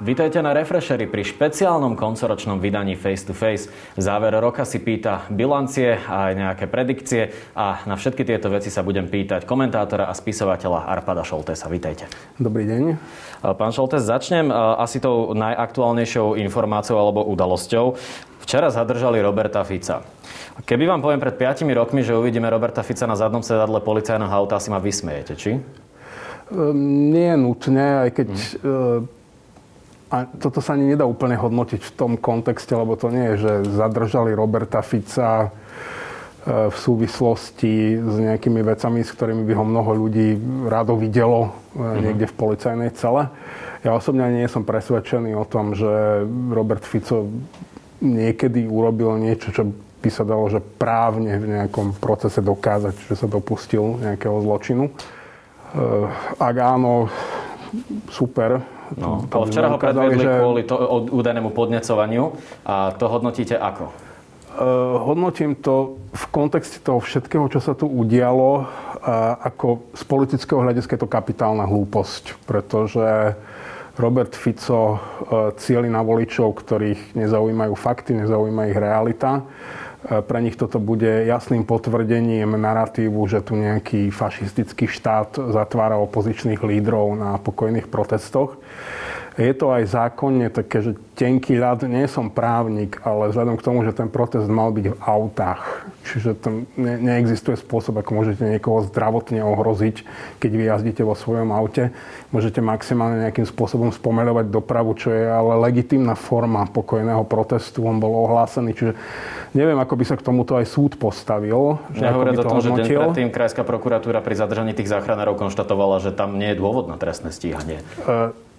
Vítajte na Refreshery pri špeciálnom koncoročnom vydaní Face to Face. V závere roka si pýta bilancie a aj nejaké predikcie a na všetky tieto veci sa budem pýtať komentátora a spisovateľa Arpada Šoltesa. Vítajte. Dobrý deň. Pán Šoltes, začnem asi tou najaktuálnejšou informáciou alebo udalosťou. Včera zadržali Roberta Fica. Keby vám poviem pred 5 rokmi, že uvidíme Roberta Fica na zadnom sedadle policajného auta, asi ma vysmejete, či? Um, nie nutne, aj keď hmm a toto sa ani nedá úplne hodnotiť v tom kontexte, lebo to nie je, že zadržali Roberta Fica e, v súvislosti s nejakými vecami, s ktorými by ho mnoho ľudí rádo videlo uh-huh. niekde v policajnej cele. Ja osobne nie som presvedčený o tom, že Robert Fico niekedy urobil niečo, čo by sa dalo, že právne v nejakom procese dokázať, že sa dopustil nejakého zločinu. E, ak áno, super, No, ale včera ho predvedli že... kvôli to, údajnému podnecovaniu a to hodnotíte ako? Uh, hodnotím to v kontexte toho všetkého, čo sa tu udialo, uh, ako z politického hľadiska je to kapitálna hlúposť, pretože Robert Fico uh, cieli na voličov, ktorých nezaujímajú fakty, nezaujíma ich realita. Pre nich toto bude jasným potvrdením narratívu, že tu nejaký fašistický štát zatvára opozičných lídrov na pokojných protestoch. Je to aj zákonne také, že tenký ľad, nie som právnik, ale vzhľadom k tomu, že ten protest mal byť v autách, čiže tam ne, neexistuje spôsob, ako môžete niekoho zdravotne ohroziť, keď vy jazdíte vo svojom aute. Môžete maximálne nejakým spôsobom spomeľovať dopravu, čo je ale legitímna forma pokojného protestu. On bol ohlásený, čiže neviem, ako by sa k tomuto aj súd postavil. Že Nehovoriac o tom, že deň predtým Krajská prokuratúra pri zadržaní tých záchranárov konštatovala, že tam nie je dôvod na trestné stíhanie. E,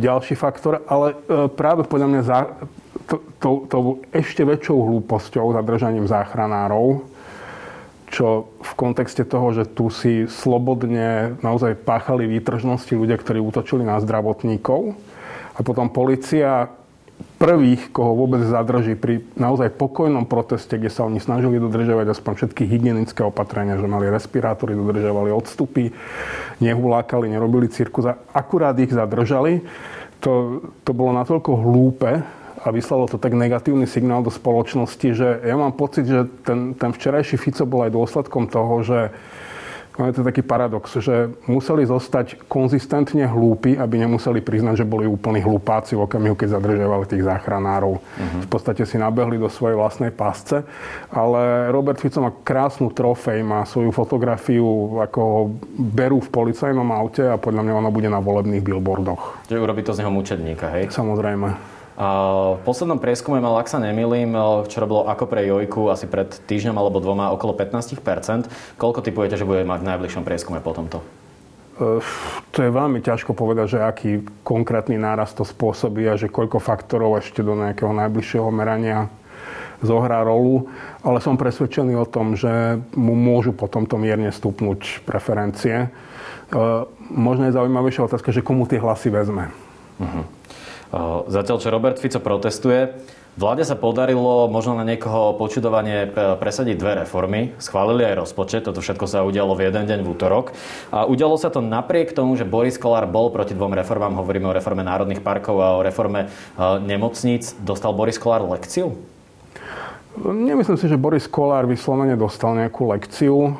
ďalší faktor, ale e, práve podľa mňa za, to, to, to ešte väčšou hlúposťou zadržaním záchranárov, čo v kontexte toho, že tu si slobodne naozaj páchali výtržnosti ľudia, ktorí útočili na zdravotníkov a potom policia prvých, koho vôbec zadrží pri naozaj pokojnom proteste, kde sa oni snažili dodržiavať aspoň všetky hygienické opatrenia, že mali respirátory, dodržiavali odstupy, nehulákali, nerobili cirkus a akurát ich zadržali. To, to bolo natoľko hlúpe a vyslalo to tak negatívny signál do spoločnosti, že ja mám pocit, že ten, ten včerajší Fico bol aj dôsledkom toho, že je to taký paradox, že museli zostať konzistentne hlúpi, aby nemuseli priznať, že boli úplní hlupáci v okamihu, keď zadržiavali tých záchranárov. Uh-huh. V podstate si nabehli do svojej vlastnej pásce. Ale Robert Fico má krásnu trofej, má svoju fotografiu, ako ho berú v policajnom aute a podľa mňa ona bude na volebných billboardoch. Že urobí to z neho mučedníka, hej? Samozrejme. V poslednom prieskume mal, ak sa nemýlim, čo bolo ako pre Jojku asi pred týždňom alebo dvoma okolo 15%. Koľko typujete, že bude mať v najbližšom prieskume po tomto? To je veľmi ťažko povedať, že aký konkrétny nárast to spôsobí a že koľko faktorov ešte do nejakého najbližšieho merania zohrá rolu, ale som presvedčený o tom, že mu môžu po tomto mierne stupnúť preferencie. Možno je zaujímavejšia otázka, že komu tie hlasy vezme. Uh-huh. Zatiaľ, čo Robert Fico protestuje, Vláde sa podarilo možno na niekoho počudovanie presadiť dve reformy. Schválili aj rozpočet, toto všetko sa udialo v jeden deň v útorok. A udialo sa to napriek tomu, že Boris Kolár bol proti dvom reformám, hovoríme o reforme národných parkov a o reforme nemocníc. Dostal Boris Kolár lekciu? Nemyslím si, že Boris Kolár vyslovene dostal nejakú lekciu.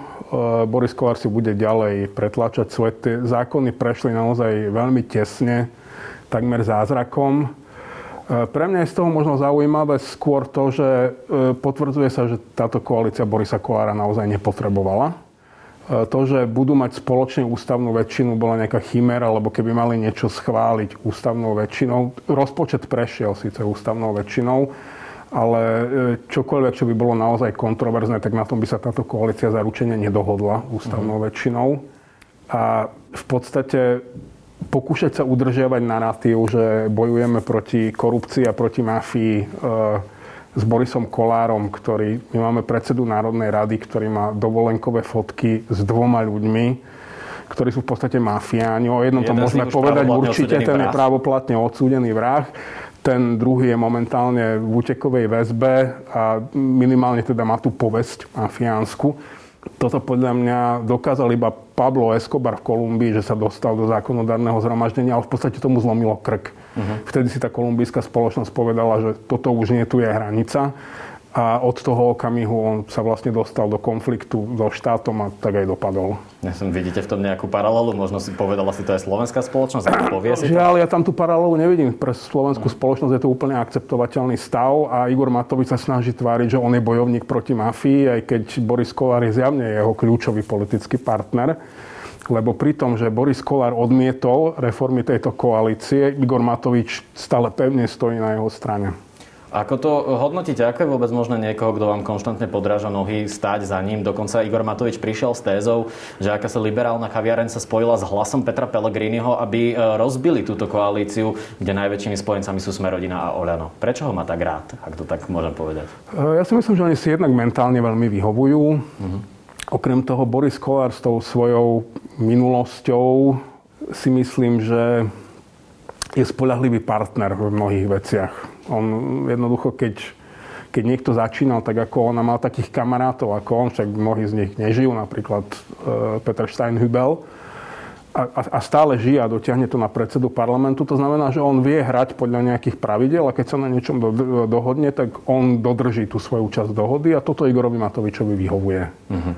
Boris Kolár si bude ďalej pretlačať svoje tie zákony prešli naozaj veľmi tesne takmer zázrakom. E, pre mňa je z toho možno zaujímavé skôr to, že e, potvrdzuje sa, že táto koalícia Borisa Kolára naozaj nepotrebovala. E, to, že budú mať spoločne ústavnú väčšinu, bola nejaká chimera, lebo keby mali niečo schváliť ústavnou väčšinou, rozpočet prešiel síce ústavnou väčšinou, ale čokoľvek, čo by bolo naozaj kontroverzné, tak na tom by sa táto koalícia zaručene nedohodla ústavnou mm. väčšinou. A v podstate pokúšať sa udržiavať narratív, že bojujeme proti korupcii a proti mafii e, s Borisom Kolárom, ktorý, my máme predsedu Národnej rady, ktorý má dovolenkové fotky s dvoma ľuďmi, ktorí sú v podstate mafiáni. O jednom to môžeme povedať určite, ten je právoplatne odsúdený vrah. Ten druhý je momentálne v útekovej väzbe a minimálne teda má tú povesť mafiánsku. Toto podľa mňa dokázal iba Pablo Escobar v Kolumbii, že sa dostal do zákonodárneho zhromaždenia, ale v podstate tomu zlomilo krk. Uh-huh. Vtedy si tá kolumbijská spoločnosť povedala, že toto už nie tu je hranica a od toho okamihu on sa vlastne dostal do konfliktu so štátom a tak aj dopadol. Ja som, vidíte v tom nejakú paralelu? Možno si povedala si to aj slovenská spoločnosť, povie si? Žiaľ, ja tam tú paralelu nevidím. Pre slovenskú mm. spoločnosť je to úplne akceptovateľný stav a Igor Matovič sa snaží tváriť, že on je bojovník proti mafii, aj keď Boris Kolár je zjavne jeho kľúčový politický partner lebo pri tom, že Boris Kolár odmietol reformy tejto koalície, Igor Matovič stále pevne stojí na jeho strane. Ako to hodnotíte? Ako je vôbec možné niekoho, kto vám konštantne podráža nohy, stáť za ním? Dokonca Igor Matovič prišiel s tézou, že aká sa liberálna kaviareň sa spojila s hlasom Petra Pellegriniho, aby e, rozbili túto koalíciu, kde najväčšími spojencami sú Smerodina a Oľano. Prečo ho má tak rád, ak to tak môžem povedať? E, ja si myslím, že oni si jednak mentálne veľmi vyhovujú. Uh-huh. Okrem toho Boris Kolár s tou svojou minulosťou si myslím, že je spolahlivý partner v mnohých veciach on jednoducho, keď, keď niekto začínal, tak ako on mal takých kamarátov ako on, však mnohí z nich nežijú, napríklad e, Peter Steinhübel, a, a stále žije a dotiahne to na predsedu parlamentu. To znamená, že on vie hrať podľa nejakých pravidel a keď sa na niečom do, dohodne, tak on dodrží tú svoju časť dohody a toto Igorovi Matovičovi vyhovuje. Mm-hmm.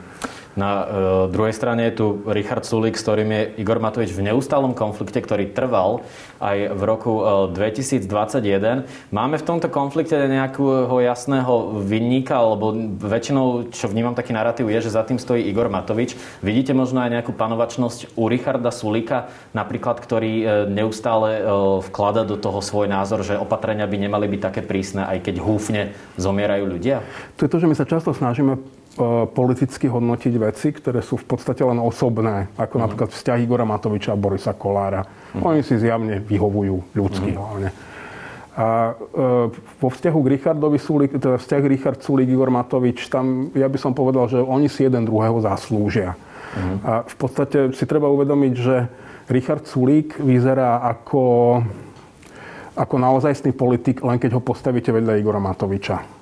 Na e, druhej strane je tu Richard Sulik, s ktorým je Igor Matovič v neustálom konflikte, ktorý trval aj v roku e, 2021. Máme v tomto konflikte nejakého jasného vinníka, alebo väčšinou, čo vnímam taký narratív, je, že za tým stojí Igor Matovič. Vidíte možno aj nejakú panovačnosť u Richarda Sulika, napríklad, ktorý e, neustále e, vklada do toho svoj názor, že opatrenia by nemali byť také prísne, aj keď húfne zomierajú ľudia? To je to, že my sa často snažíme politicky hodnotiť veci, ktoré sú v podstate len osobné, ako uh-huh. napríklad vzťah Igora Matoviča a Borisa Kolára. Uh-huh. Oni si zjavne vyhovujú ľudsky uh-huh. hlavne. A e, vo vzťahu k Richardovi Sulik, teda vzťah Richard Sulik, Igor Matovič, tam ja by som povedal, že oni si jeden druhého zaslúžia. Uh-huh. A v podstate si treba uvedomiť, že Richard Sulík vyzerá ako, ako naozajstný politik, len keď ho postavíte vedľa Igora Matoviča.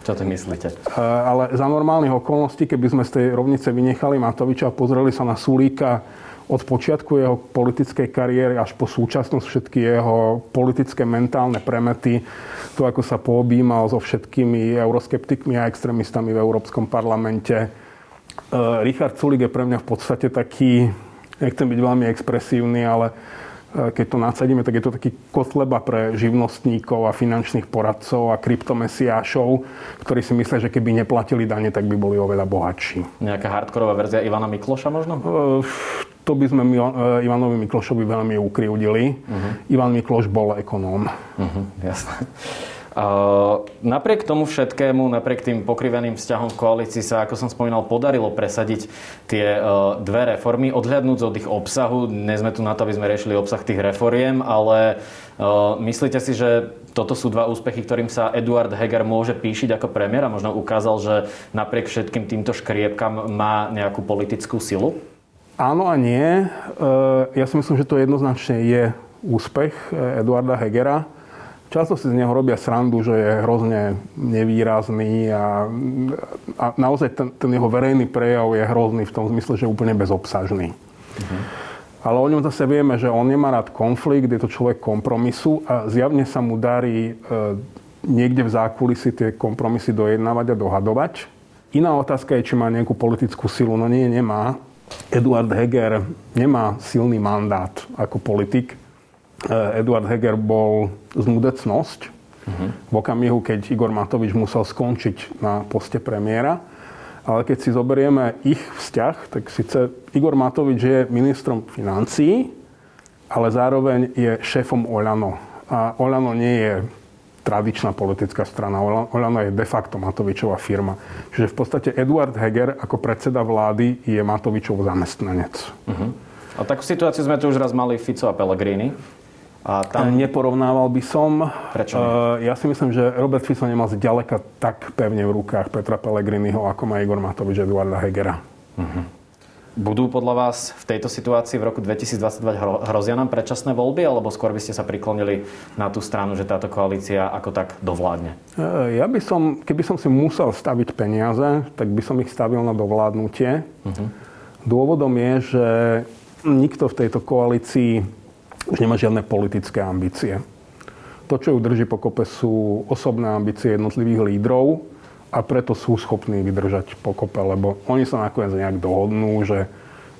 Čo ty myslíte? Ale za normálnych okolností, keby sme z tej rovnice vynechali Matoviča a pozreli sa na Sulíka od počiatku jeho politickej kariéry až po súčasnosť všetky jeho politické mentálne premety, to ako sa poobímal so všetkými euroskeptikmi a extrémistami v Európskom parlamente. E, Richard Sulík je pre mňa v podstate taký, nechcem byť veľmi expresívny, ale keď to nasadíme, tak je to taký kotleba pre živnostníkov a finančných poradcov a kryptomesiášov, ktorí si myslia, že keby neplatili dane, tak by boli oveľa bohatší. Nejaká hardkorová verzia Ivana Mikloša možno? E, to by sme e, Ivanovi Miklošovi veľmi ukryudili. Uh-huh. Ivan Mikloš bol ekonóm. Uh-huh, jasné. Napriek tomu všetkému, napriek tým pokriveným vzťahom v koalícii sa, ako som spomínal, podarilo presadiť tie e, dve reformy, odhľadnúť od ich obsahu. Dnes sme tu na to, aby sme riešili obsah tých reforiem, ale e, myslíte si, že toto sú dva úspechy, ktorým sa Eduard Heger môže píšiť ako premiér a možno ukázal, že napriek všetkým týmto škriepkam má nejakú politickú silu? Áno a nie. Ja si myslím, že to jednoznačne je úspech Eduarda Hegera Často si z neho robia srandu, že je hrozne nevýrazný a, a naozaj ten, ten jeho verejný prejav je hrozný v tom zmysle, že je úplne bezobsažný. Uh-huh. Ale o ňom zase vieme, že on nemá rád konflikt, je to človek kompromisu a zjavne sa mu darí e, niekde v zákulisi tie kompromisy dojednávať a dohadovať. Iná otázka je, či má nejakú politickú silu. No nie, nemá. Eduard Heger nemá silný mandát ako politik Eduard Heger bol znudecnosť uh-huh. v okamihu, keď Igor Matovič musel skončiť na poste premiéra. Ale keď si zoberieme ich vzťah, tak síce Igor Matovič je ministrom financií, ale zároveň je šéfom Oľano. A Oľano nie je tradičná politická strana. Oľano je de facto Matovičová firma. Čiže v podstate Eduard Heger ako predseda vlády je Matovičov zamestnanec. Uh-huh. A takú situáciu sme tu už raz mali Fico a Pellegrini. A tam... Neporovnával by som. Prečo? Uh, ja si myslím, že Robert Fico nemal zďaleka tak pevne v rukách Petra Pellegriniho, ako má Igor Matovič Eduarda Hegera. Uh-huh. Budú podľa vás v tejto situácii v roku 2022 hrozia nám predčasné voľby, alebo skôr by ste sa priklonili na tú stranu, že táto koalícia ako tak dovládne? Ja by som, keby som si musel staviť peniaze, tak by som ich stavil na dovládnutie. Uh-huh. Dôvodom je, že nikto v tejto koalícii už nemá žiadne politické ambície. To, čo ju drží pokope, sú osobné ambície jednotlivých lídrov a preto sú schopní vydržať pokope, lebo oni sa nakoniec nejak dohodnú, že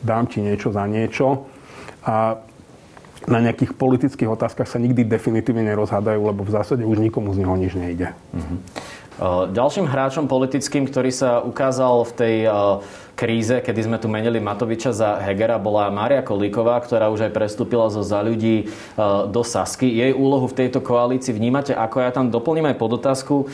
dám ti niečo za niečo a na nejakých politických otázkach sa nikdy definitívne nerozhádajú, lebo v zásade už nikomu z neho nič nejde. Uh-huh. Ďalším hráčom politickým, ktorý sa ukázal v tej kríze, kedy sme tu menili Matoviča za Hegera, bola Mária Kolíková, ktorá už aj prestúpila zo za ľudí do Sasky. Jej úlohu v tejto koalícii vnímate ako? Ja tam doplním aj podotázku.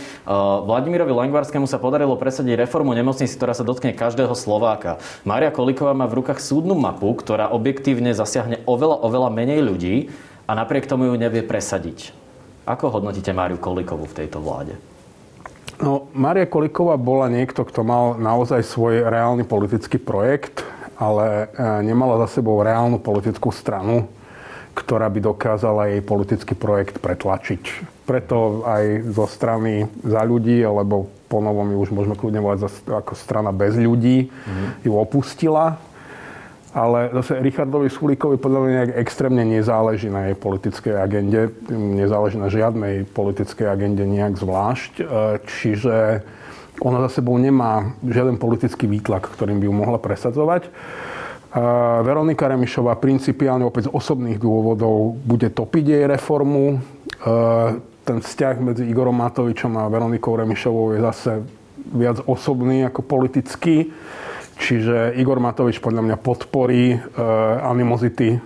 Vladimirovi Langvarskému sa podarilo presadiť reformu nemocnici, ktorá sa dotkne každého Slováka. Mária Kolíková má v rukách súdnu mapu, ktorá objektívne zasiahne oveľa, oveľa menej ľudí a napriek tomu ju nevie presadiť. Ako hodnotíte Máriu Kolíkovú v tejto vláde? No, Maria Koliková bola niekto, kto mal naozaj svoj reálny politický projekt, ale e, nemala za sebou reálnu politickú stranu, ktorá by dokázala jej politický projekt pretlačiť. Preto aj zo strany za ľudí, alebo po novom ju už môžeme kľudne volať ako strana bez ľudí, mm-hmm. ju opustila ale zase Richardovi Sulíkovi podľa mňa nejak extrémne nezáleží na jej politickej agende, nezáleží na žiadnej politickej agende nejak zvlášť, e, čiže ona za sebou nemá žiaden politický výtlak, ktorým by ju mohla presadzovať. E, Veronika Remišová principiálne opäť z osobných dôvodov bude topiť jej reformu. E, ten vzťah medzi Igorom Matovičom a Veronikou Remišovou je zase viac osobný ako politický. Čiže Igor Matovič podľa mňa podporí e, animozity e,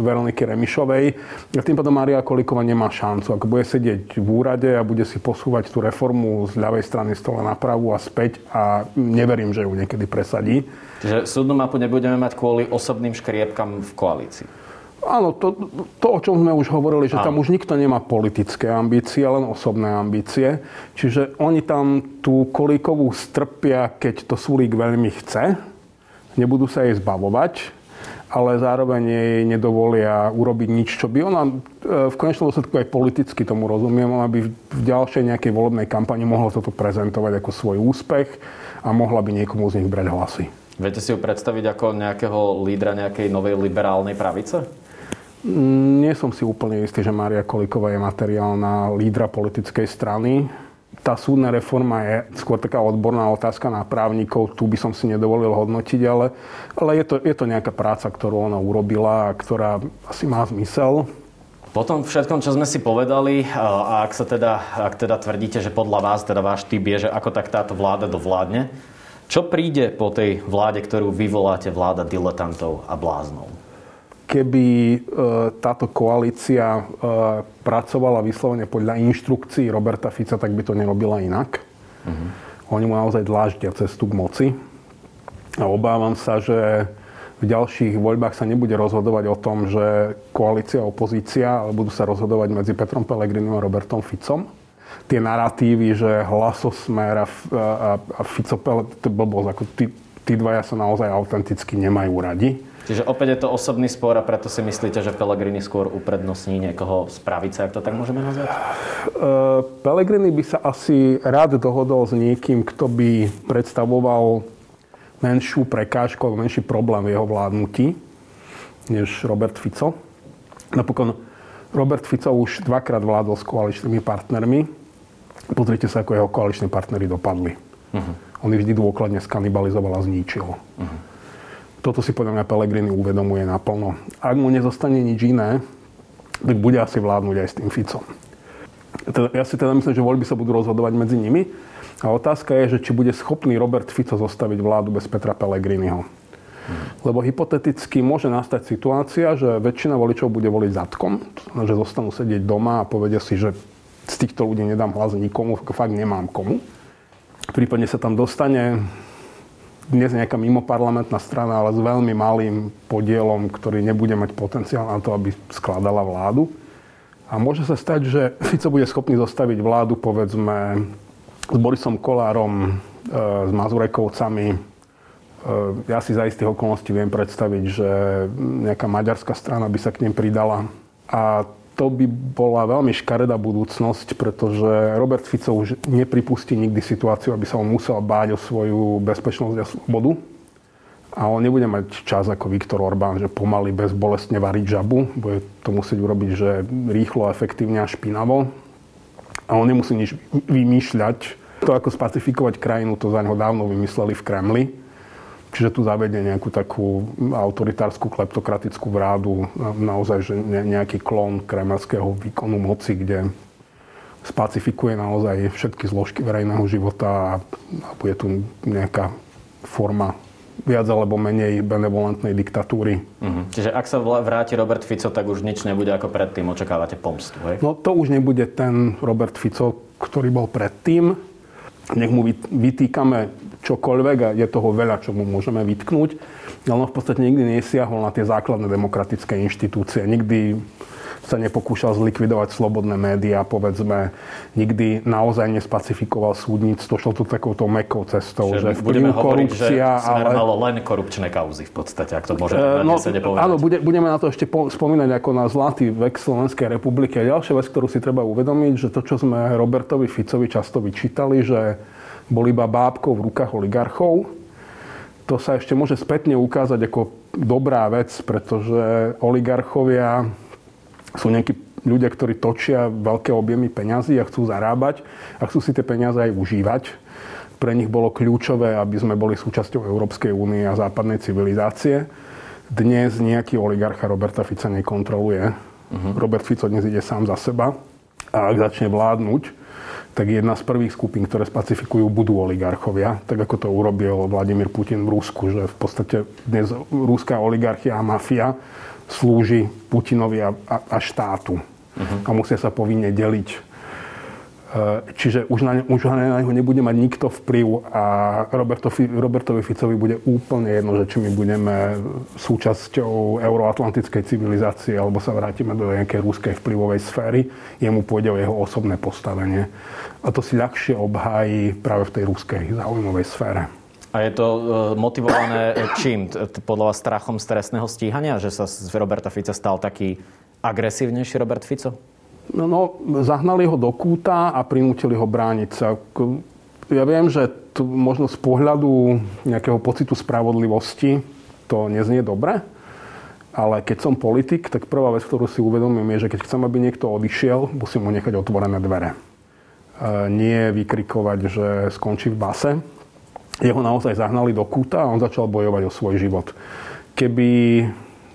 Veroniky Remišovej. A tým pádom Maria Kolíková nemá šancu. Ak bude sedieť v úrade a bude si posúvať tú reformu z ľavej strany stola na pravú a späť a neverím, že ju niekedy presadí. Čiže súdnu mapu nebudeme mať kvôli osobným škriepkam v koalícii. Áno, to, to, o čom sme už hovorili, že Áno. tam už nikto nemá politické ambície, len osobné ambície. Čiže oni tam tú kolíkovú strpia, keď to Sulík veľmi chce. Nebudú sa jej zbavovať, ale zároveň jej nedovolia urobiť nič, čo by ona e, v konečnom dôsledku aj politicky tomu rozumiem, ona by v ďalšej nejakej volebnej kampani mohla toto prezentovať ako svoj úspech a mohla by niekomu z nich brať hlasy. Viete si ju predstaviť ako nejakého lídra nejakej novej liberálnej pravice? Nie som si úplne istý, že Mária Kolíková je materiálna lídra politickej strany. Tá súdna reforma je skôr taká odborná otázka na právnikov, tu by som si nedovolil hodnotiť, ale, ale je, to, je to nejaká práca, ktorú ona urobila a ktorá asi má zmysel. Po tom všetkom, čo sme si povedali, a ak, sa teda, ak teda tvrdíte, že podľa vás, teda váš typ je, že ako tak táto vláda dovládne, čo príde po tej vláde, ktorú vyvoláte vláda diletantov a bláznov? Keby e, táto koalícia e, pracovala vyslovene podľa inštrukcií Roberta Fica, tak by to nerobila inak. Uh-huh. Oni mu naozaj dláždia cestu k moci. A obávam sa, že v ďalších voľbách sa nebude rozhodovať o tom, že koalícia a opozícia, ale budú sa rozhodovať medzi Petrom Pelegrinom a Robertom Ficom. Tie narratívy, že hlasosmer a, a, a Fico, to blbosť, ako tí, tí dvaja sa naozaj autenticky nemajú radi Čiže opäť je to osobný spor a preto si myslíte, že Pellegrini skôr uprednostní niekoho z pravice, ak to tak môžeme nazvať? Uh, Pellegrini by sa asi rád dohodol s niekým, kto by predstavoval menšiu prekážku alebo menší problém v jeho vládnutí, než Robert Fico. Napokon Robert Fico už dvakrát vládol s koaličnými partnermi. Pozrite sa, ako jeho koaliční partnery dopadli. Uh-huh. On ich vždy dôkladne skanibalizoval a zničil. Uh-huh. Toto si podľa mňa Pelegrini uvedomuje naplno. Ak mu nezostane nič iné, tak bude asi vládnuť aj s tým Ficom. Teda, ja si teda myslím, že voľby sa budú rozhodovať medzi nimi. A otázka je, že či bude schopný Robert Fico zostaviť vládu bez Petra Pellegriniho. Hmm. Lebo hypoteticky môže nastať situácia, že väčšina voličov bude voliť zadkom, že zostanú sedieť doma a povedia si, že z týchto ľudí nedám hlas nikomu, fakt nemám komu. Prípadne sa tam dostane dnes nejaká mimoparlamentná strana, ale s veľmi malým podielom, ktorý nebude mať potenciál na to, aby skladala vládu. A môže sa stať, že Fico bude schopný zostaviť vládu, povedzme, s Borisom Kolárom, e, s Mazurekovcami, ja si za istých okolností viem predstaviť, že nejaká maďarská strana by sa k nim pridala. A to by bola veľmi škaredá budúcnosť, pretože Robert Fico už nepripustí nikdy situáciu, aby sa on musel báť o svoju bezpečnosť a slobodu. A on nebude mať čas ako Viktor Orbán, že pomaly bezbolestne variť žabu. Bude to musieť urobiť, že rýchlo, efektívne a špinavo. A on nemusí nič vymýšľať. To, ako spacifikovať krajinu, to za neho dávno vymysleli v Kremli Čiže tu zavedie nejakú takú autoritárskú, kleptokratickú vládu, naozaj že nejaký klon kremelského výkonu moci, kde spacifikuje naozaj všetky zložky verejného života a bude tu nejaká forma viac alebo menej benevolentnej diktatúry. Uh-huh. Čiže ak sa vráti Robert Fico, tak už nič nebude ako predtým. Očakávate pomstu, hej? No to už nebude ten Robert Fico, ktorý bol predtým. Nech mu vytýkame čokoľvek a je toho veľa, čo mu môžeme vytknúť. Ale on v podstate nikdy nesiahol na tie základné demokratické inštitúcie. Nikdy sa nepokúšal zlikvidovať slobodné médiá, povedzme, nikdy naozaj nespacifikoval súdnictvo, šlo to takouto mekou cestou, že, že budeme hovoriť, korupcia, že ale... malo len korupčné kauzy v podstate, ak to môže e, no, povedať. Áno, bude, budeme na to ešte po, spomínať ako na zlatý vek Slovenskej republiky. A ďalšia vec, ktorú si treba uvedomiť, že to, čo sme Robertovi Ficovi často vyčítali, že bol iba bábkou v rukách oligarchov. To sa ešte môže spätne ukázať ako dobrá vec, pretože oligarchovia sú nejakí ľudia, ktorí točia veľké objemy peňazí a chcú zarábať a chcú si tie peniaze aj užívať. Pre nich bolo kľúčové, aby sme boli súčasťou Európskej únie a západnej civilizácie. Dnes nejaký oligarcha Roberta Fica nekontroluje. Uh-huh. Robert Fico dnes ide sám za seba a ak začne vládnuť, tak jedna z prvých skupín, ktoré spacifikujú, budú oligarchovia, tak ako to urobil Vladimír Putin v Rusku, že v podstate dnes ruská oligarchia a mafia slúži Putinovi a, a, a štátu. Uh-huh. A musia sa povinne deliť čiže už na, už na neho nebude mať nikto vplyv a Roberto, Robertovi Ficovi bude úplne jedno, že či my budeme súčasťou euroatlantickej civilizácie alebo sa vrátime do nejakej rúskej vplyvovej sféry. Jemu pôjde o jeho osobné postavenie. A to si ľahšie obhájí práve v tej rúskej záujmovej sfére. A je to eh, motivované čím? Podľa vás strachom z stíhania? Že sa z Roberta Fica stal taký agresívnejší Robert Fico? No, no, zahnali ho do kúta a prinútili ho brániť sa. Ja viem, že tu možno z pohľadu nejakého pocitu spravodlivosti to neznie dobre, ale keď som politik, tak prvá vec, ktorú si uvedomím, je, že keď chcem, aby niekto odišiel, musím mu nechať otvorené dvere. E, nie vykrikovať, že skončí v base. Jeho naozaj zahnali do kúta a on začal bojovať o svoj život. Keby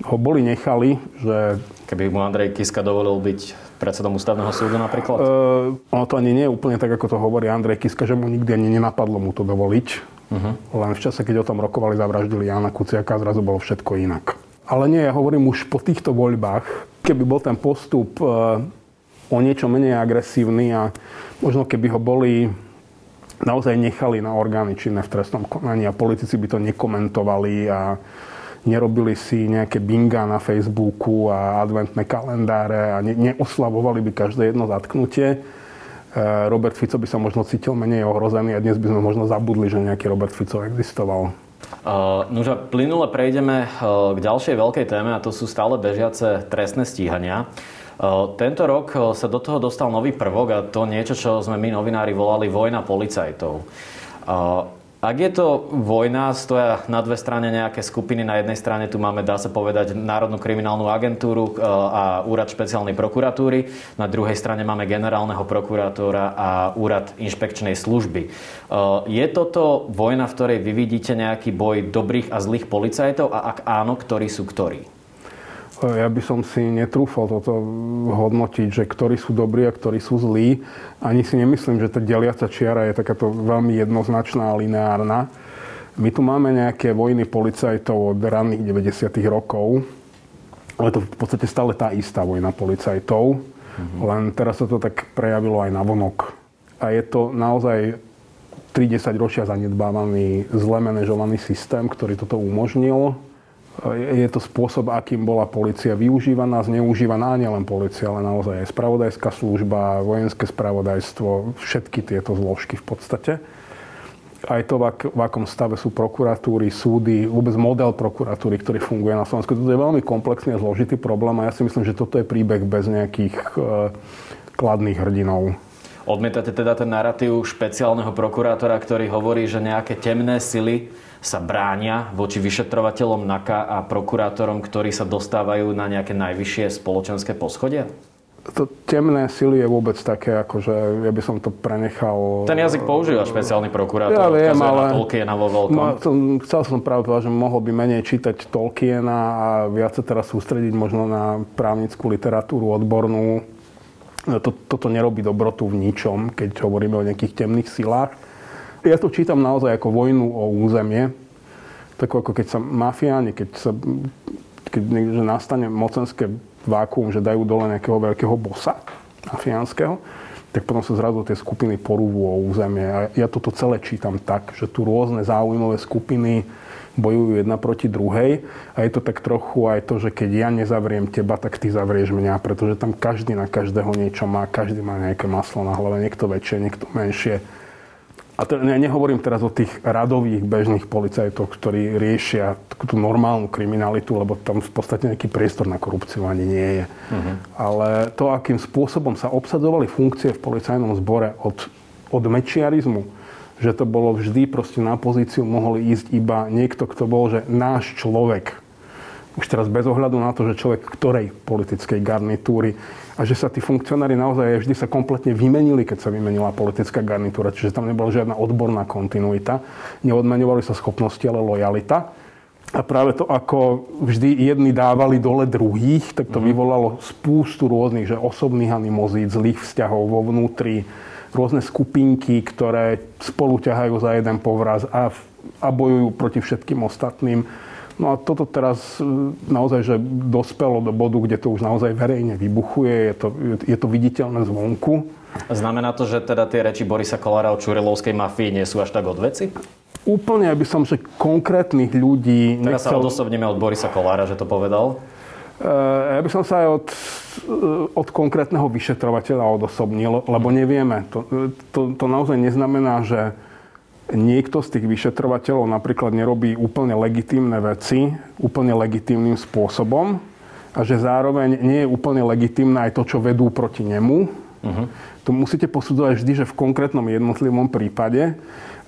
ho boli nechali, že... Keby mu Andrej Kiska dovolil byť predsedom ústavného súdu napríklad? Uh, ono to ani nie je úplne tak, ako to hovorí Andrej Kiska, že mu nikdy ani nenapadlo mu to dovoliť. Uh-huh. Len v čase, keď o tom rokovali, zavraždili Jana Kuciaka zrazu bolo všetko inak. Ale nie, ja hovorím už po týchto voľbách, keby bol ten postup uh, o niečo menej agresívny a možno keby ho boli naozaj nechali na orgány činné v trestnom konaní a politici by to nekomentovali a nerobili si nejaké binga na Facebooku a adventné kalendáre a ne, neoslavovali by každé jedno zatknutie. E, Robert Fico by sa možno cítil menej ohrozený a dnes by sme možno zabudli, že nejaký Robert Fico existoval. Uh, nože, plynule prejdeme uh, k ďalšej veľkej téme a to sú stále bežiace trestné stíhania. Uh, tento rok sa do toho dostal nový prvok a to niečo, čo sme my novinári volali vojna policajtov. Ak je to vojna, stoja na dve strane nejaké skupiny. Na jednej strane tu máme, dá sa povedať, Národnú kriminálnu agentúru e, a úrad špeciálnej prokuratúry. Na druhej strane máme generálneho prokurátora a úrad inšpekčnej služby. E, je toto vojna, v ktorej vy vidíte nejaký boj dobrých a zlých policajtov? A ak áno, ktorí sú ktorí? Ja by som si netrúfal toto hodnotiť, že ktorí sú dobrí a ktorí sú zlí. Ani si nemyslím, že tá deliaca čiara je takáto veľmi jednoznačná a lineárna. My tu máme nejaké vojny policajtov od ranných 90. rokov, ale to v podstate stále tá istá vojna policajtov, mm-hmm. len teraz sa to tak prejavilo aj na vonok. A je to naozaj 30 ročia zanedbávaný, zle manažovaný systém, ktorý toto umožnil je to spôsob, akým bola policia využívaná, zneužívaná, nielen policia, ale naozaj aj spravodajská služba, vojenské spravodajstvo, všetky tieto zložky v podstate. aj to, v, ak, v akom stave sú prokuratúry, súdy, vôbec model prokuratúry, ktorý funguje na Slovensku. Toto je veľmi komplexný a zložitý problém a ja si myslím, že toto je príbeh bez nejakých e, kladných hrdinov. Odmietate teda ten narratív špeciálneho prokurátora, ktorý hovorí, že nejaké temné sily sa bránia voči vyšetrovateľom NAKA a prokurátorom, ktorí sa dostávajú na nejaké najvyššie spoločenské poschodia? to temné sily je vôbec také, akože ja by som to prenechal... Ten jazyk používa špeciálny prokurátor, ja viem, ale... na Tolkiena vo veľkom. No, to, chcel som práve povedať, že mohol by menej čítať Tolkiena a viac sa teraz sústrediť možno na právnickú literatúru odbornú. No, to, toto nerobí dobrotu v ničom, keď hovoríme o nejakých temných silách. Ja to čítam naozaj ako vojnu o územie. Tak ako keď sa mafiáni, keď sa keď že nastane mocenské vákuum, že dajú dole nejakého veľkého bossa mafiánskeho, tak potom sa zrazu tie skupiny porúvu o územie. A ja toto celé čítam tak, že tu rôzne záujmové skupiny bojujú jedna proti druhej a je to tak trochu aj to, že keď ja nezavriem teba, tak ty zavrieš mňa, pretože tam každý na každého niečo má, každý má nejaké maslo na hlave, niekto väčšie, niekto menšie a to, ja nehovorím teraz o tých radových bežných policajtoch, ktorí riešia tú normálnu kriminalitu, lebo tam v podstate nejaký priestor na korupciu ani nie je. Uh-huh. Ale to, akým spôsobom sa obsadzovali funkcie v policajnom zbore od, od mečiarizmu, že to bolo vždy proste na pozíciu mohol ísť iba niekto, kto bol, že náš človek. Už teraz bez ohľadu na to, že človek ktorej politickej garnitúry a že sa tí funkcionári naozaj vždy sa kompletne vymenili, keď sa vymenila politická garnitúra, čiže tam nebola žiadna odborná kontinuita, neodmenovali sa schopnosti, ale lojalita. A práve to, ako vždy jedni dávali dole druhých, tak to mhm. vyvolalo spústu rôznych, že osobných animozít, zlých vzťahov vo vnútri, rôzne skupinky, ktoré spolu ťahajú za jeden povraz a, a bojujú proti všetkým ostatným. No a toto teraz e, naozaj, že dospelo do bodu, kde to už naozaj verejne vybuchuje, je to, je to viditeľné zvonku. Znamená to, že teda tie reči Borisa Kolára o Čurilovskej mafii nie sú až tak od veci? Úplne by som, že konkrétnych ľudí... Teraz nechcel... sa odosobníme od Borisa Kolára, že to povedal. E, ja by som sa aj od, e, od konkrétneho vyšetrovateľa odosobnil, lebo nevieme. To, to, to naozaj neznamená, že niekto z tých vyšetrovateľov napríklad nerobí úplne legitímne veci úplne legitímnym spôsobom a že zároveň nie je úplne legitímne aj to, čo vedú proti nemu. Uh-huh. To musíte posudzovať vždy, že v konkrétnom jednotlivom prípade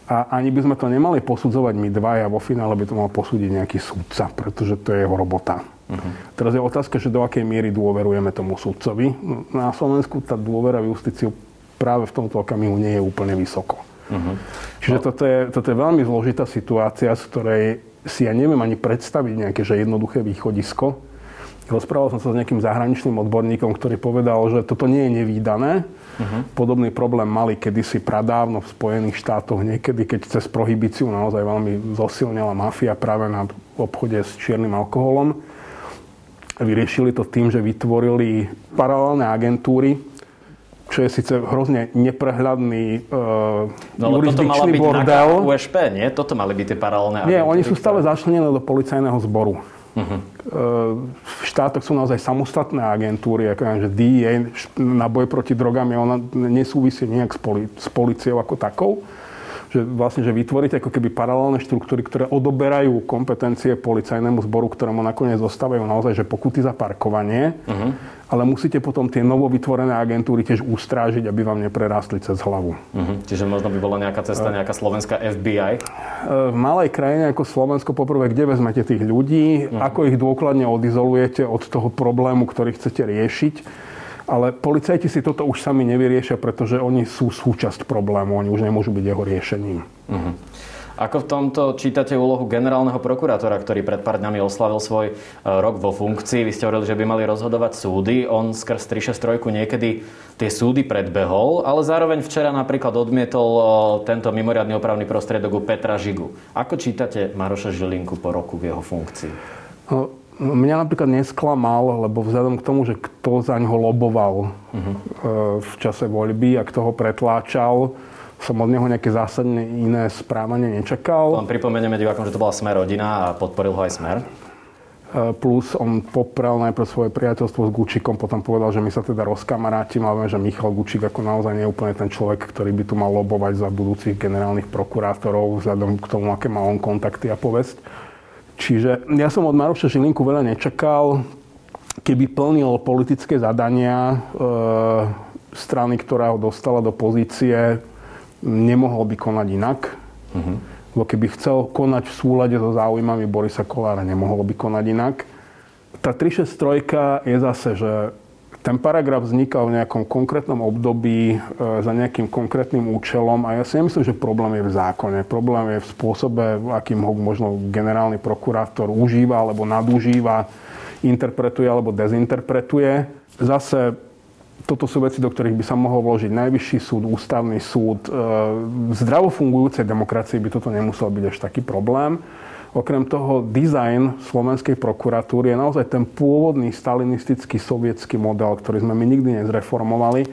a ani by sme to nemali posudzovať my dvaja, vo finále by to mal posúdiť nejaký súdca, pretože to je jeho robota. Uh-huh. Teraz je otázka, že do akej miery dôverujeme tomu súdcovi. Na Slovensku tá dôvera v justíciu práve v tomto okamihu nie je úplne vysoko. Uh-huh. Čiže toto, je, toto je veľmi zložitá situácia, z ktorej si ja neviem ani predstaviť nejaké že jednoduché východisko. Rozprával som sa s nejakým zahraničným odborníkom, ktorý povedal, že toto nie je nevýdané. Uh-huh. Podobný problém mali kedysi pradávno v Spojených štátoch, niekedy, keď cez prohibíciu naozaj veľmi zosilnila mafia práve na obchode s čiernym alkoholom. Vyriešili to tým, že vytvorili paralelné agentúry, čo je síce hrozne neprehľadný uh, no, jurisdikčný bordel. USP, nie? Toto mali byť tie paralelné Nie, oni sú stále začlenené do policajného zboru. Uh-huh. V štátoch sú naozaj samostatné agentúry, ako že DEA na boj proti drogám, ona nesúvisí nejak s, poli- s policiou ako takou že vlastne, že vytvoriť ako keby paralelné štruktúry, ktoré odoberajú kompetencie policajnému zboru, ktorému nakoniec zostávajú naozaj, že pokuty za parkovanie, uh-huh. ale musíte potom tie novovytvorené agentúry tiež ustrážiť, aby vám neprerástli cez hlavu. Uh-huh. Čiže možno by bola nejaká cesta, nejaká slovenská FBI? V malej krajine ako Slovensko poprvé, kde vezmete tých ľudí, uh-huh. ako ich dôkladne odizolujete od toho problému, ktorý chcete riešiť ale policajti si toto už sami nevyriešia, pretože oni sú súčasť problému, oni už nemôžu byť jeho riešením. Uh-huh. Ako v tomto čítate úlohu generálneho prokurátora, ktorý pred pár dňami oslavil svoj e, rok vo funkcii? Vy ste hovorili, že by mali rozhodovať súdy. On skrz 363 niekedy tie súdy predbehol, ale zároveň včera napríklad odmietol e, tento mimoriadný opravný prostriedok u Petra Žigu. Ako čítate Maroša Žilinku po roku v jeho funkcii? No, Mňa napríklad nesklamal, lebo vzhľadom k tomu, že kto za ňoho loboval uh-huh. v čase voľby a kto ho pretláčal, som od neho nejaké zásadne iné správanie nečakal. Len pripomenieme divákom, že to bola Smer rodina a podporil ho aj Smer. plus on poprel najprv svoje priateľstvo s Gučikom, potom povedal, že my sa teda rozkamarátim, ale že Michal Gučík ako naozaj nie je úplne ten človek, ktorý by tu mal lobovať za budúcich generálnych prokurátorov vzhľadom k tomu, aké má on kontakty a povesť. Čiže ja som od Maroša Žilinku veľa nečakal. Keby plnil politické zadania e, strany, ktorá ho dostala do pozície, nemohol by konať inak. Uh-huh. Lebo keby chcel konať v súlade so záujmami Borisa Kolára, nemohol by konať inak. Tá 363 je zase, že ten paragraf vznikal v nejakom konkrétnom období e, za nejakým konkrétnym účelom a ja si nemyslím, že problém je v zákone. Problém je v spôsobe, akým ho možno generálny prokurátor užíva alebo nadužíva, interpretuje alebo dezinterpretuje. Zase toto sú veci, do ktorých by sa mohol vložiť najvyšší súd, ústavný súd. E, v zdravo fungujúcej demokracii by toto nemusel byť až taký problém. Okrem toho, dizajn slovenskej prokuratúry je naozaj ten pôvodný stalinistický sovietský model, ktorý sme my nikdy nezreformovali.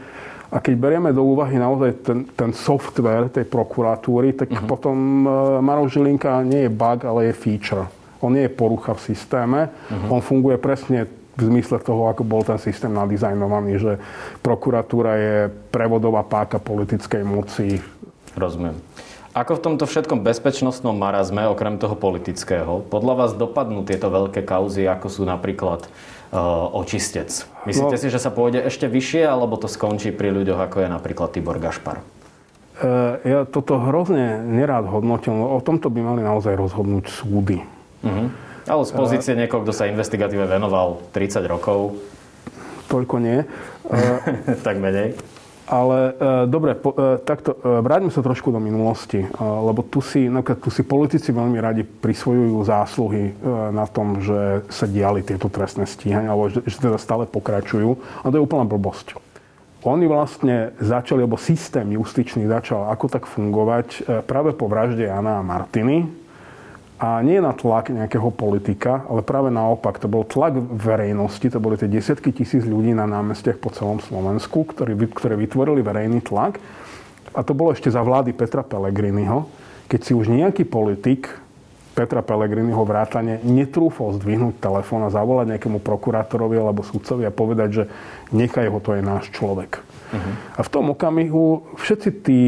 A keď berieme do úvahy naozaj ten, ten software tej prokuratúry, tak uh-huh. potom e, Maroš Žilinka nie je bug, ale je feature. On nie je porucha v systéme. Uh-huh. On funguje presne v zmysle toho, ako bol ten systém nadizajnovaný, že prokuratúra je prevodová páka politickej moci. Rozumiem. Ako v tomto všetkom bezpečnostnom marazme, okrem toho politického, podľa vás dopadnú tieto veľké kauzy, ako sú napríklad uh, očistec? Myslíte no, si, že sa pôjde ešte vyššie, alebo to skončí pri ľuďoch, ako je napríklad Tibor Gašpar? Uh, ja toto hrozne nerád hodnotil. O tomto by mali naozaj rozhodnúť súdy. Uh-huh. Ale z pozície niekoho, kto sa investigatíve venoval 30 rokov. Toľko nie. tak menej. Ale e, dobre, po, e, takto, e, vráťme sa trošku do minulosti, e, lebo tu si, napríklad, tu si politici veľmi radi prisvojujú zásluhy e, na tom, že sa diali tieto trestné stíhania, alebo že, že teda stále pokračujú. A to je úplná blbosť. Oni vlastne začali, alebo systém justičný začal ako tak fungovať e, práve po vražde Jana a Martiny, a nie na tlak nejakého politika, ale práve naopak. To bol tlak verejnosti, to boli tie desiatky tisíc ľudí na námestiach po celom Slovensku, ktorí, ktoré vytvorili verejný tlak. A to bolo ešte za vlády Petra Pellegriniho, keď si už nejaký politik Petra Pellegriniho vrátane netrúfol zdvihnúť telefón a zavolať nejakému prokurátorovi alebo sudcovi a povedať, že nechaj ho, to je náš človek. Uh-huh. A v tom okamihu všetci tí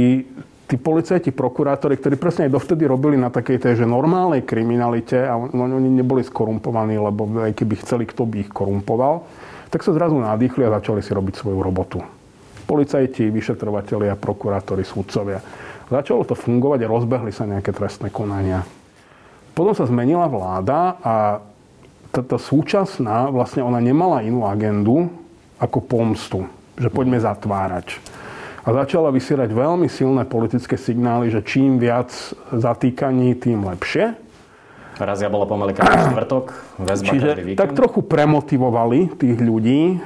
tí policajti, prokurátori, ktorí presne aj dovtedy robili na takej tej, že normálnej kriminalite a oni neboli skorumpovaní, lebo aj keby chceli, kto by ich korumpoval, tak sa zrazu nadýchli a začali si robiť svoju robotu. Policajti, vyšetrovateľia, prokurátori, súdcovia. Začalo to fungovať a rozbehli sa nejaké trestné konania. Potom sa zmenila vláda a táto súčasná, vlastne ona nemala inú agendu ako pomstu. Že poďme zatvárať a začala vysierať veľmi silné politické signály, že čím viac zatýkaní, tým lepšie. Razia bola pomaly každý štvrtok, väzba Čiže každý víkend. tak trochu premotivovali tých ľudí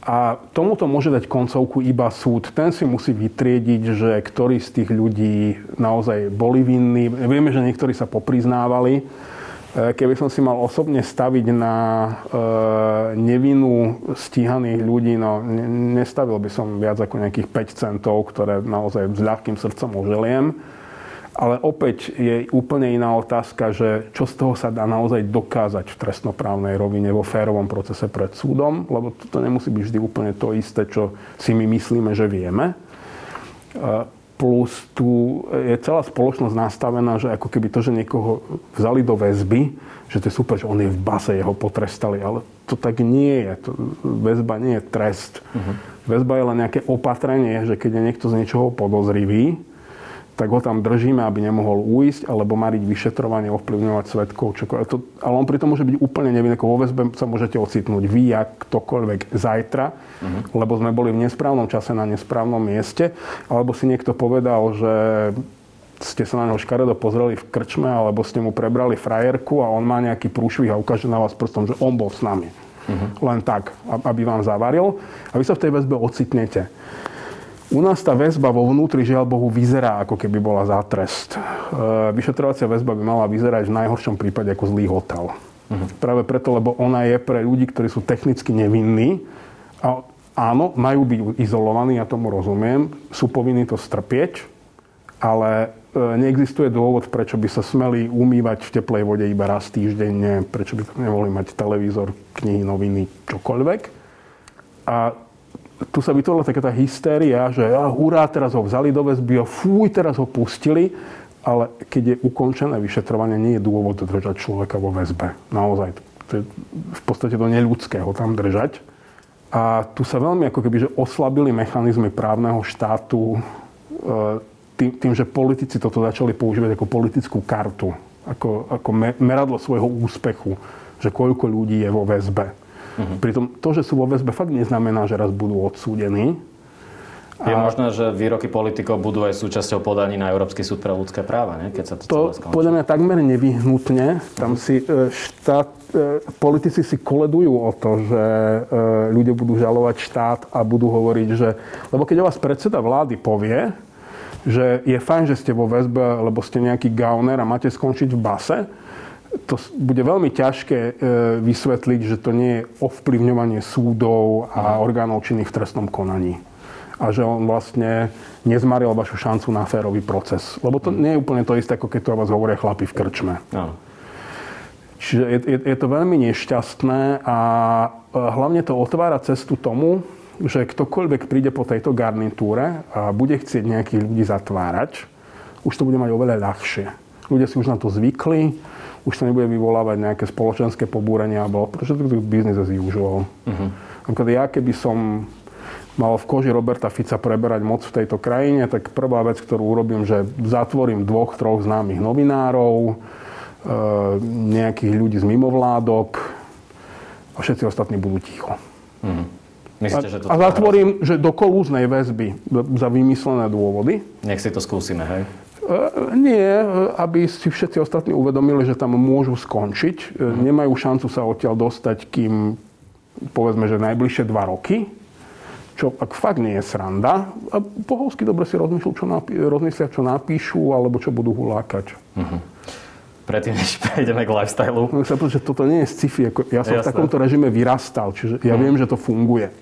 a tomuto môže dať koncovku iba súd. Ten si musí vytriediť, že ktorí z tých ľudí naozaj boli vinní. Vieme, že niektorí sa popriznávali, keby som si mal osobne staviť na e, nevinnú stíhaných ľudí, no nestavil by som viac ako nejakých 5 centov, ktoré naozaj s ľahkým srdcom oželiem. Ale opäť je úplne iná otázka, že čo z toho sa dá naozaj dokázať v trestnoprávnej rovine vo férovom procese pred súdom, lebo to nemusí byť vždy úplne to isté, čo si my myslíme, že vieme. Plus tu je celá spoločnosť nastavená, že ako keby to, že niekoho vzali do väzby, že to je super, že on je v base, jeho potrestali, ale to tak nie je. To, väzba nie je trest. Uh-huh. Väzba je len nejaké opatrenie, že keď je niekto z niečoho podozrivý, tak ho tam držíme, aby nemohol uísť, alebo mariť vyšetrovanie, ovplyvňovať svetkov. Čokoľvek. To, ale on pritom môže byť úplne nevinný. Vo väzbe sa môžete ocitnúť vy, jak ktokoľvek zajtra, uh-huh. lebo sme boli v nesprávnom čase na nesprávnom mieste, alebo si niekto povedal, že ste sa na neho škaredo pozreli v krčme, alebo ste mu prebrali frajerku a on má nejaký prúšvih a ukáže na vás prstom, že on bol s nami. Uh-huh. Len tak, aby vám zavaril. A vy sa v tej väzbe ocitnete. U nás tá väzba vo vnútri, žiaľ Bohu, vyzerá ako keby bola za trest. E, vyšetrovacia väzba by mala vyzerať v najhoršom prípade ako zlý hotel. Uh-huh. Práve preto, lebo ona je pre ľudí, ktorí sú technicky nevinní a áno, majú byť izolovaní, ja tomu rozumiem, sú povinní to strpieť, ale neexistuje dôvod, prečo by sa smeli umývať v teplej vode iba raz týždenne, prečo by tam nemohli mať televízor, knihy, noviny, čokoľvek. A tu sa vytvorila taká tá hystéria, že a, hurá, teraz ho vzali do väzby a fúj, teraz ho pustili. Ale keď je ukončené vyšetrovanie, nie je dôvod držať človeka vo väzbe. Naozaj. To je v podstate to neľudské ho tam držať. A tu sa veľmi ako keby že oslabili mechanizmy právneho štátu e, tým, tým, že politici toto začali používať ako politickú kartu, ako, ako meradlo svojho úspechu, že koľko ľudí je vo väzbe. Uh-huh. Pritom to, že sú vo väzbe, fakt neznamená, že raz budú odsúdení. Je a... možné, že výroky politikov budú aj súčasťou podaní na Európsky súd pre ľudské práva, nie? keď sa to, to skončí. podľa mňa takmer nevyhnutne. Tam si e, štát, e, politici si koledujú o to, že e, ľudia budú žalovať štát a budú hovoriť, že... Lebo keď o vás predseda vlády povie, že je fajn, že ste vo väzbe, lebo ste nejaký gauner a máte skončiť v base, to bude veľmi ťažké e, vysvetliť, že to nie je ovplyvňovanie súdov a orgánov činných v trestnom konaní. A že on vlastne nezmaril vašu šancu na férový proces. Lebo to nie je úplne to isté, ako keď to o vás hovoria chlapi v krčme. No. Čiže je, je, je to veľmi nešťastné a e, hlavne to otvára cestu tomu, že ktokoľvek príde po tejto garnitúre a bude chcieť nejakých ľudí zatvárať, už to bude mať oveľa ľahšie. Ľudia si už na to zvykli, už sa nebude vyvolávať nejaké spoločenské pobúrenia, alebo pretože to je business as usual. Uh-huh. Napríklad ja, keby som mal v koži Roberta Fica preberať moc v tejto krajine, tak prvá vec, ktorú urobím, že zatvorím dvoch, troch známych novinárov, e, nejakých ľudí z mimovládok a všetci ostatní budú ticho. Uh-huh. Myslíte, že to a zatvorím, že do kolúznej väzby za vymyslené dôvody. Nech si to skúsime, hej? E, nie, aby si všetci ostatní uvedomili, že tam môžu skončiť. Uh-huh. Nemajú šancu sa odtiaľ dostať, kým povedzme, že najbližšie dva roky. Čo ak fakt nie je sranda. A pohovsky dobre si rozmyslia, čo, napí- rozmyslia, čo napíšu, alebo čo budú hulákať. Uh-huh. Predtým, než prejdeme k lifestyle. No, sa že toto nie je sci-fi. Ako ja som Jasné. v takomto režime vyrastal, čiže ja uh-huh. viem, že to funguje.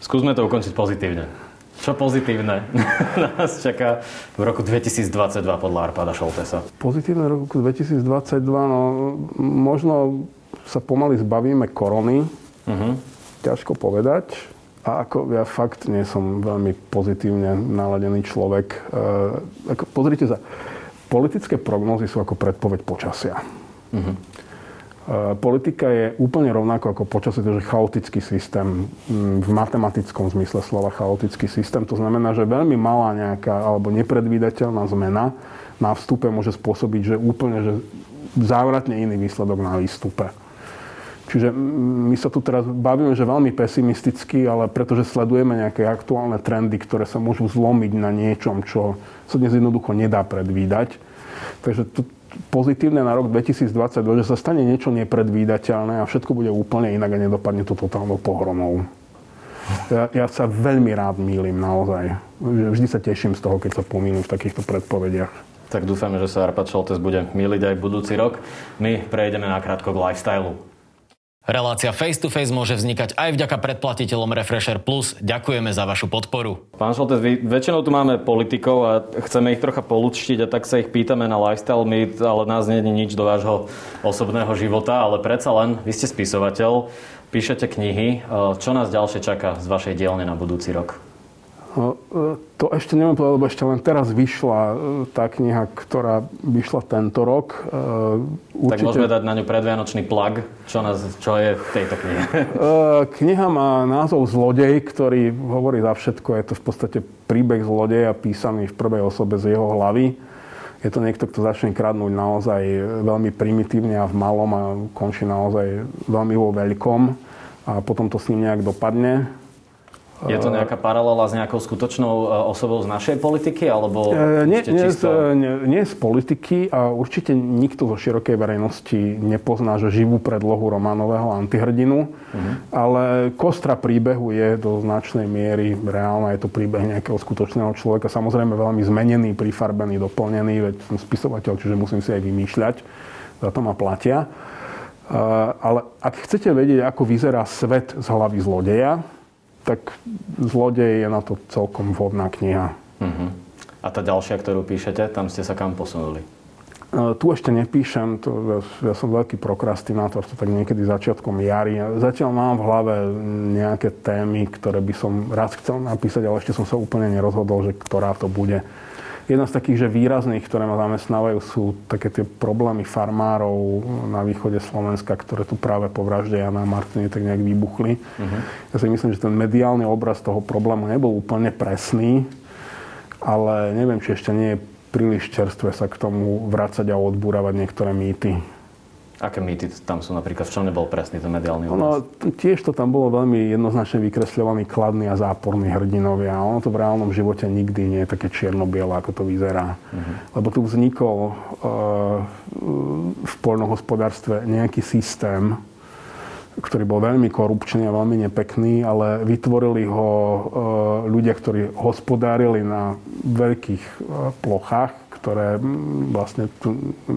Skúsme to ukončiť pozitívne. Čo pozitívne nás čaká v roku 2022 podľa Arpada Šoltesa? Pozitívne v roku 2022, no možno sa pomaly zbavíme korony. Uh-huh. Ťažko povedať. A ako ja fakt nie som veľmi pozitívne naladený človek. E, ako, pozrite sa, politické prognózy sú ako predpoveď počasia. Uh-huh. E, politika je úplne rovnako ako počasie, to chaotický systém, mm, v matematickom zmysle slova chaotický systém. To znamená, že veľmi malá nejaká alebo nepredvídateľná zmena na vstupe môže spôsobiť, že úplne že závratne iný výsledok na výstupe. Čiže my sa tu teraz bavíme, že veľmi pesimisticky, ale pretože sledujeme nejaké aktuálne trendy, ktoré sa môžu zlomiť na niečom, čo sa dnes jednoducho nedá predvídať. Takže tu, pozitívne na rok 2022, že sa stane niečo nepredvídateľné a všetko bude úplne inak a nedopadne to totálnou pohromou. Ja, ja sa veľmi rád mýlim naozaj. Vždy sa teším z toho, keď sa pomýlim v takýchto predpovediach. Tak dúfame, že sa Arpad Šoltes bude miliť aj budúci rok. My prejdeme na krátko k lifestylu. Relácia Face to Face môže vznikať aj vďaka predplatiteľom Refresher Plus. Ďakujeme za vašu podporu. Pán Šoltes, väčšinou tu máme politikov a chceme ich trocha polúčtiť a tak sa ich pýtame na lifestyle. My, ale nás nie je nič do vášho osobného života, ale predsa len, vy ste spisovateľ, píšete knihy. Čo nás ďalšie čaká z vašej dielne na budúci rok? E, to ešte neviem povedať, lebo ešte len teraz vyšla e, tá kniha, ktorá vyšla tento rok. E, určite... Tak môžeme dať na ňu predvianočný plug, čo, nás, čo je v tejto knihe. Kniha má názov Zlodej, ktorý hovorí za všetko. Je to v podstate príbeh zlodeja písaný v prvej osobe z jeho hlavy. Je to niekto, kto začne kradnúť naozaj veľmi primitívne a v malom a končí naozaj veľmi vo veľkom a potom to s ním nejak dopadne je to nejaká paralela s nejakou skutočnou e, osobou z našej politiky? Alebo e, nie, nie, čisto... z, nie, nie z politiky a určite nikto zo širokej verejnosti nepozná, že živú predlohu románového antihrdinu, uh-huh. ale kostra príbehu je do značnej miery reálna. Je to príbeh nejakého skutočného človeka, samozrejme veľmi zmenený, prifarbený, doplnený, veď som spisovateľ, čiže musím si aj vymýšľať. Za to ma platia. Uh, ale ak chcete vedieť, ako vyzerá svet z hlavy zlodeja, tak Zlodej je na to celkom vhodná kniha. Uh-huh. A tá ďalšia, ktorú píšete, tam ste sa kam posunuli? E, tu ešte nepíšem, to, ja, ja som veľký prokrastinátor, to tak niekedy začiatkom jary. Zatiaľ mám v hlave nejaké témy, ktoré by som rád chcel napísať, ale ešte som sa úplne nerozhodol, že ktorá to bude. Jedna z takých, že výrazných, ktoré ma zamestnávajú, sú také tie problémy farmárov na východe Slovenska, ktoré tu práve po vražde Jana Martine tak nejak vybuchli. Uh-huh. Ja si myslím, že ten mediálny obraz toho problému nebol úplne presný, ale neviem, či ešte nie je príliš čerstvé sa k tomu vrácať a odbúravať niektoré mýty. Aké mýty tam sú napríklad? V čom nebol presný ten mediálny obraz? No, tiež to tam bolo veľmi jednoznačne vykresľovaný kladný a záporný hrdinovia. Ono to v reálnom živote nikdy nie je také čierno-biele, ako to vyzerá. Uh-huh. Lebo tu vznikol uh, v poľnohospodárstve nejaký systém, ktorý bol veľmi korupčný a veľmi nepekný, ale vytvorili ho e, ľudia, ktorí hospodárili na veľkých e, plochách, ktoré vlastne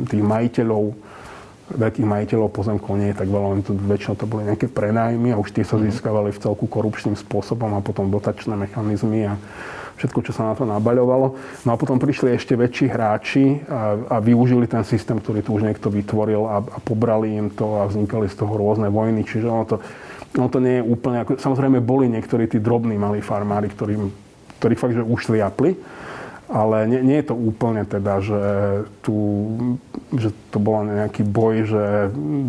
tých majiteľov veľkých majiteľov pozemkov nie je tak veľa, len to, väčšinou to boli nejaké prenájmy a už tie sa mhm. získavali v celku korupčným spôsobom a potom dotačné mechanizmy a všetko, čo sa na to nabaľovalo. No a potom prišli ešte väčší hráči a, a využili ten systém, ktorý tu už niekto vytvoril a, a pobrali im to a vznikali z toho rôzne vojny. Čiže ono to, ono to nie je úplne... Ako, samozrejme boli niektorí tí drobní malí farmári, ktorí, ktorí fakt, že ušliapli, ale nie, nie je to úplne teda, že, tu, že to bol nejaký boj že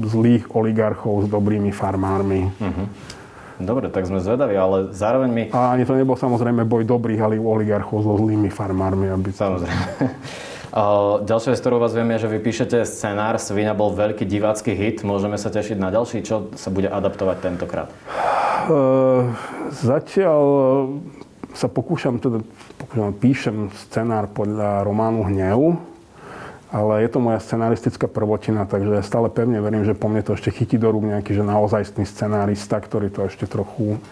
zlých oligarchov s dobrými farmármi. Uh-huh. Dobre, tak sme zvedaví, ale zároveň mi... A ani to nebol samozrejme boj dobrých, ale oligarchov so zlými farmármi. Aby... Samozrejme. Ďalšia vec, ktorú vás viem, je, že vy píšete scenár. Svíňa bol veľký divácky hit. Môžeme sa tešiť na ďalší. Čo sa bude adaptovať tentokrát? Uh, zatiaľ sa pokúšam, teda, pokúšam, píšem scenár podľa románu Hnev ale je to moja scenaristická prvotina, takže stále pevne verím, že po mne to ešte chytí do rúk nejaký že naozajstný scenárista, ktorý to ešte trochu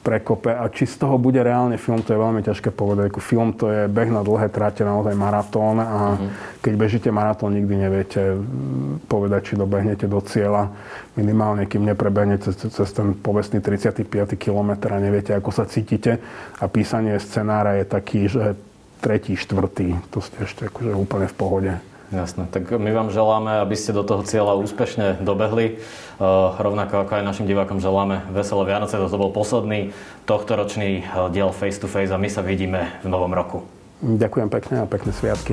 prekope. A či z toho bude reálne film, to je veľmi ťažké povedať. Film to je beh na dlhé tráte, naozaj maratón a mm-hmm. keď bežíte maratón, nikdy neviete povedať, či dobehnete do cieľa. Minimálne, kým neprebehnete cez, cez ten povestný 35. kilometr a neviete, ako sa cítite. A písanie scenára je taký, že tretí, štvrtý. To ste ešte akože úplne v pohode. Jasné, tak my vám želáme, aby ste do toho cieľa úspešne dobehli. Uh, rovnako ako aj našim divákom želáme veselé Vianoce. Toto bol posledný tohtoročný uh, diel Face to Face a my sa vidíme v novom roku. Ďakujem pekne a pekné sviatky.